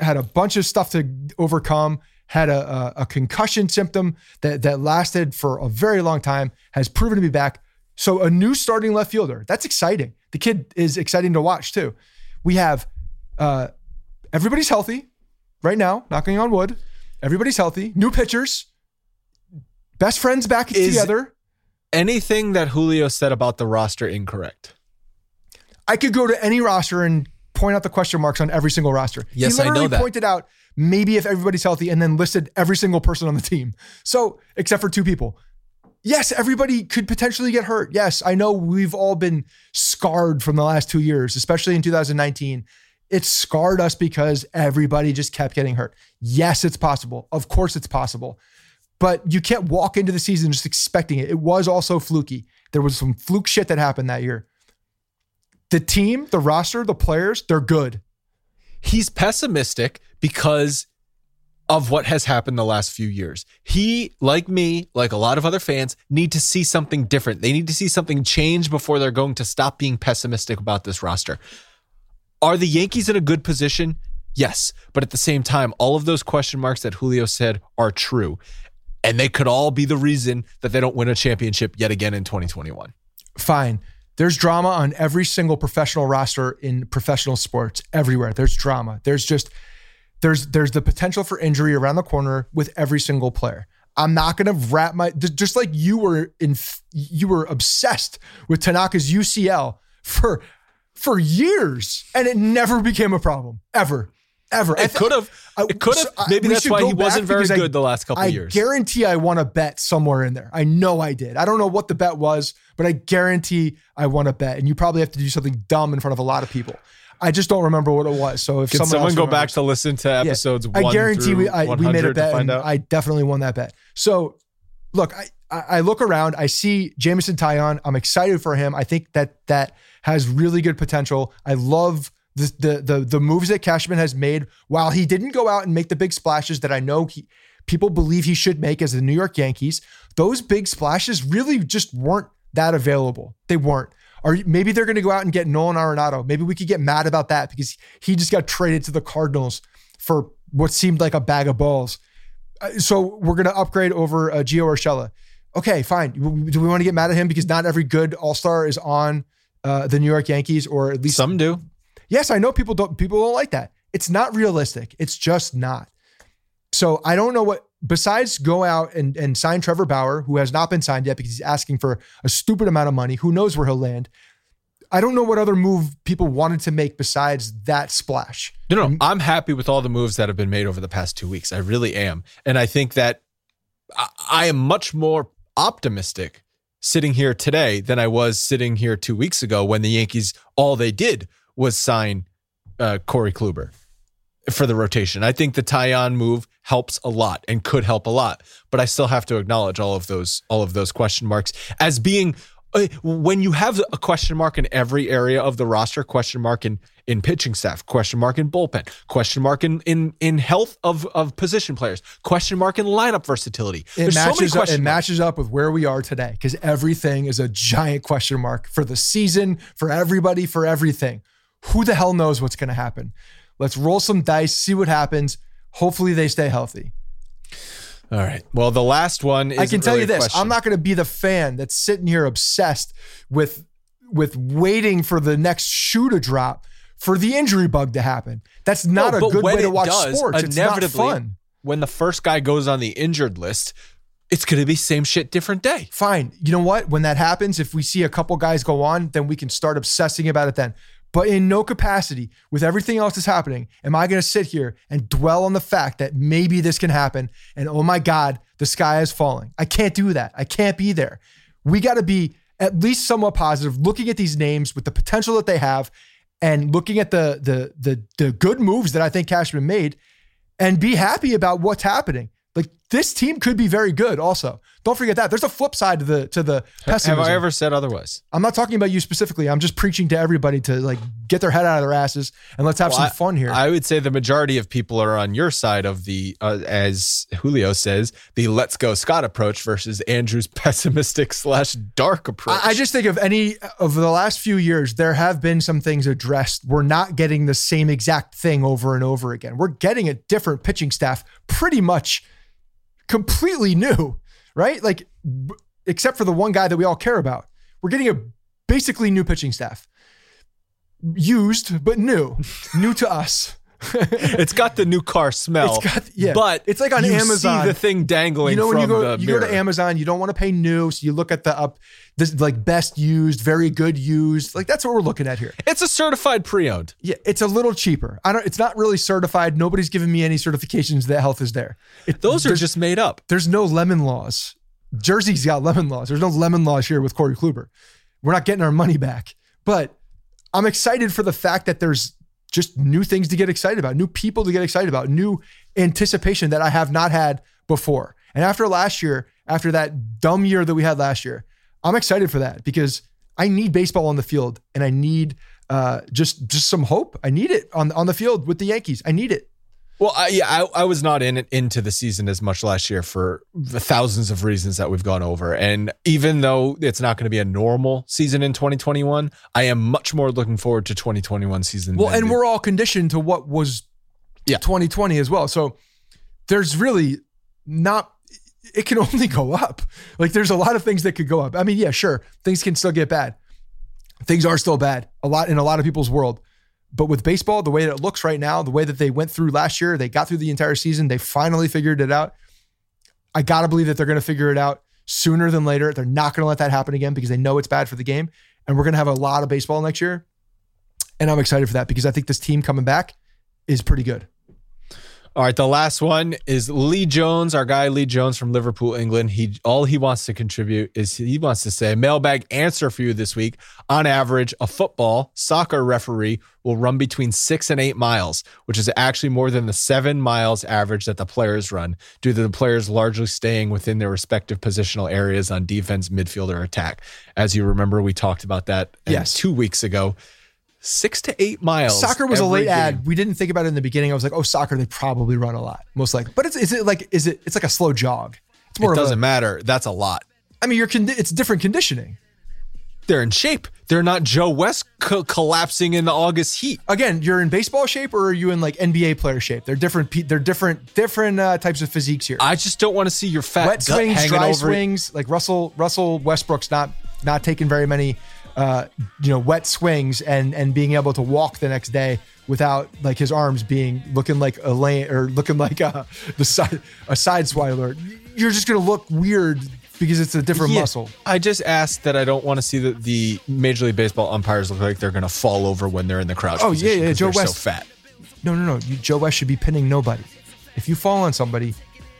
had a bunch of stuff to overcome, had a, a, a concussion symptom that, that lasted for a very long time, has proven to be back. So a new starting left fielder. That's exciting. The kid is exciting to watch too. We have uh, everybody's healthy right now, knocking on wood. Everybody's healthy. New pitchers. Best friends back Is- together. Anything that Julio said about the roster incorrect? I could go to any roster and point out the question marks on every single roster. Yes, he I know literally that. pointed out maybe if everybody's healthy and then listed every single person on the team. So, except for two people. Yes, everybody could potentially get hurt. Yes, I know we've all been scarred from the last two years, especially in 2019. It scarred us because everybody just kept getting hurt. Yes, it's possible. Of course, it's possible. But you can't walk into the season just expecting it. It was also fluky. There was some fluke shit that happened that year. The team, the roster, the players, they're good. He's pessimistic because of what has happened the last few years. He, like me, like a lot of other fans, need to see something different. They need to see something change before they're going to stop being pessimistic about this roster. Are the Yankees in a good position? Yes. But at the same time, all of those question marks that Julio said are true. And they could all be the reason that they don't win a championship yet again in 2021. Fine. There's drama on every single professional roster in professional sports everywhere. There's drama. There's just there's there's the potential for injury around the corner with every single player. I'm not going to wrap my just like you were in you were obsessed with Tanaka's UCL for for years and it never became a problem ever ever. It could have. I- It could have. so Maybe that's why he wasn't very because I- good the last couple I years. I guarantee I won a bet somewhere in there. I know I did. I don't know what the bet was, but I guarantee I won a bet. And you probably have to do something dumb in front of a lot of people. I just don't remember what it was. So if Can someone, someone go back to listen to Yeah. episodes I guarantee we I, we made a bet and out? I definitely won that bet. So look, I, I look around, I see Jameson Taillon. I'm excited for him. I think that that has really good potential. I love the the the, the moves that Cashman has made. While he didn't go out and make the big splashes that I know he people believe he should make as the New York Yankees, those big splashes really just weren't that available. They weren't. Or maybe they're going to go out and get Nolan Arenado. Maybe we could get mad about that because he just got traded to the Cardinals for what seemed like a bag of balls. Uh, So we're going to upgrade over uh, Gio Urshela. Okay, fine. Do we want to get mad at him because not every good All Star is on uh, the New York Yankees, or at least Some do. Yes, I know people don't people don't like that. It's not realistic. It's just not. So I don't know what besides go out and, and sign Trevor Bauer, who has not been signed yet because he's asking for a stupid amount of money. Who knows where he'll land? I don't know what other move people wanted to make besides that splash. No, no, I'm happy with all the moves that have been made over the past two weeks. I really am. And I think that I, I am much more optimistic sitting here today than I was sitting here two weeks ago when the Yankees, all they did was sign uh, Corey Kluber for the rotation. I think the Taillon move helps a lot and could help a lot, but I still have to acknowledge all of those all of those question marks as being Uh, when you have a question mark in every area of the roster, question mark in in pitching staff, question mark in bullpen, question mark in in, in health of, of position players, question mark in lineup versatility. It There's matches so up, it matches up with where we are today because everything is a giant question mark for the season, for everybody, for everything. Who the hell knows what's going to happen? Let's roll some dice, see what happens. Hopefully, they stay healthy. All right. Well, the last one I can tell really you this. I'm not going to be the fan that's sitting here obsessed with with waiting for the next shoe to drop for the injury bug to happen. That's not No, a good way to watch does, sports. It's not fun. When the first guy goes on the injured list, it's going to be same shit, different day. Fine. You know what? When that happens, if we see a couple guys go on, then we can start obsessing about it then. But in no capacity, with everything else that's happening, am I going to sit here and dwell on the fact that maybe this can happen and oh my God, the sky is falling? I can't do that. I can't be there. We got to be at least somewhat positive, looking at these names with the potential that they have and looking at the the the, the good moves that I think Cashman made and be happy about what's happening. Like this team could be very good. Also, don't forget that there's a flip side to the to the pessimism. Have I ever said otherwise? I'm not talking about you specifically. I'm just preaching to everybody to like get their head out of their asses and let's have Well, some I- fun here. I would say the majority of people are on your side of the, uh, as Julio says, the "Let's go Scott" approach versus Andrew's pessimistic slash dark approach. I I just think of any of the last few years, there have been some things addressed. We're not getting the same exact thing over and over again. We're getting a different pitching staff, pretty much completely new, right? Like, b- except for the one guy that we all care about. We're getting a basically new pitching staff. Used, but new. new to us. it's got the new car smell. It's got- yeah. but It's like on you Amazon. See the thing dangling. you know when you go you go to. Amazon, you don't want to pay new, so you look at the up this like best used, very good used. Like that's what we're looking at here. It's a certified pre-owned. Yeah, it's a little cheaper. I don't. It's not really certified. Nobody's given me any certifications that health is there. It, Those are just made up. there's no lemon laws. Jersey's got lemon laws. There's no lemon laws here with Corey Kluber. We're not getting our money back. But I'm excited for the fact that there's just new things to get excited about, new people to get excited about, new anticipation that I have not had before. And after last year, after that dumb year that we had last year, I'm excited for that because I need baseball on the field and I need uh, just just some hope. I need it on on the field with the Yankees. I need it. Well, I, yeah, I, I was not in into the season as much last year for the thousands of reasons that we've gone over. And even though it's not going to be a normal season in 2021, I am much more looking forward to 2021 season. Well, and the- we're all conditioned to what was Yeah. 2020 as well. So there's really not it can only go up. Like there's a lot of things that could go up. I mean, yeah, sure, things can still get bad. Things are still bad a lot in a lot of people's world. But with baseball, the way that it looks right now, the way that they went through last year, they got through the entire season, they finally figured it out. I got to believe that they're going to figure it out sooner than later. They're not going to let that happen again because they know it's bad for the game. And we're going to have a lot of baseball next year. And I'm excited for that because I think this team coming back is pretty good. All right, the last one is Lee Jones, our guy Lee Jones from Liverpool, England. He all he wants to contribute is he wants to say mailbag answer for you this week. On average, a football soccer referee will run between six and eight miles, which is actually more than the seven miles average that the players run, due to the players largely staying within their respective positional areas on defense, midfield, or attack. As you remember, we talked about that uh, Yes. two weeks ago. Six to eight miles. Soccer was a late game. ad. We didn't think about it in the beginning. I was like, oh, soccer, they probably run a lot, most likely. But it's is it like is it it's like a slow jog. It's more It doesn't a, matter. That's a lot. I mean, you're it's different conditioning. they're in shape. They're not Joe West co- collapsing in the August heat. Again, you're in baseball shape or are you in like NBA player shape? They're different. They're different. Different uh, types of physiques here. I just don't want to see your fat Wet swings, dry swings. Like Russell Russell Westbrook's not not taking very many, uh, you know, wet swings and and being able to walk the next day without like his arms being looking like a lane or looking like a the side a side swiler. You're just gonna look weird because it's a different Yeah. muscle. I just asked that I don't want to see the, the Major League Baseball umpires look like they're going to fall over when they're in the crouch. Oh, yeah, yeah, Joe West- so fat. No, no, no. You, Joe West should be pinning nobody. If you fall on somebody,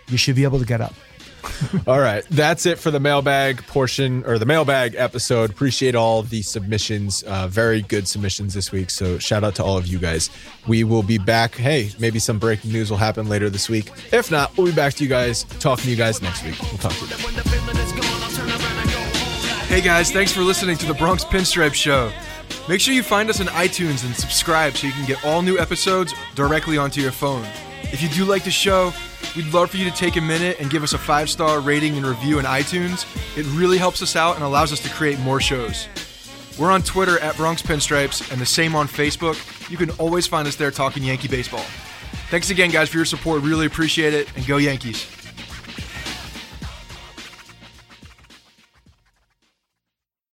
you should be able to get up. All right, that's it for the mailbag portion or the mailbag episode. Appreciate all the submissions. Uh, very good submissions this week. So shout out to all of you guys. We will be back. Hey, maybe some breaking news will happen later this week. If not, we'll be back to you guys, talking to you guys next week. We'll talk to you then. Hey guys, thanks for listening to the Bronx Pinstripe Show. Make sure you find us on iTunes and subscribe so you can get all new episodes directly onto your phone. If you do like the show, we'd love for you to take a minute and give us a five star rating and review in iTunes. It really helps us out and allows us to create more shows. We're on Twitter at Bronx Pinstripes and the same on Facebook. You can always find us there talking Yankee baseball. Thanks again, guys, for your support. Really appreciate it, and go Yankees.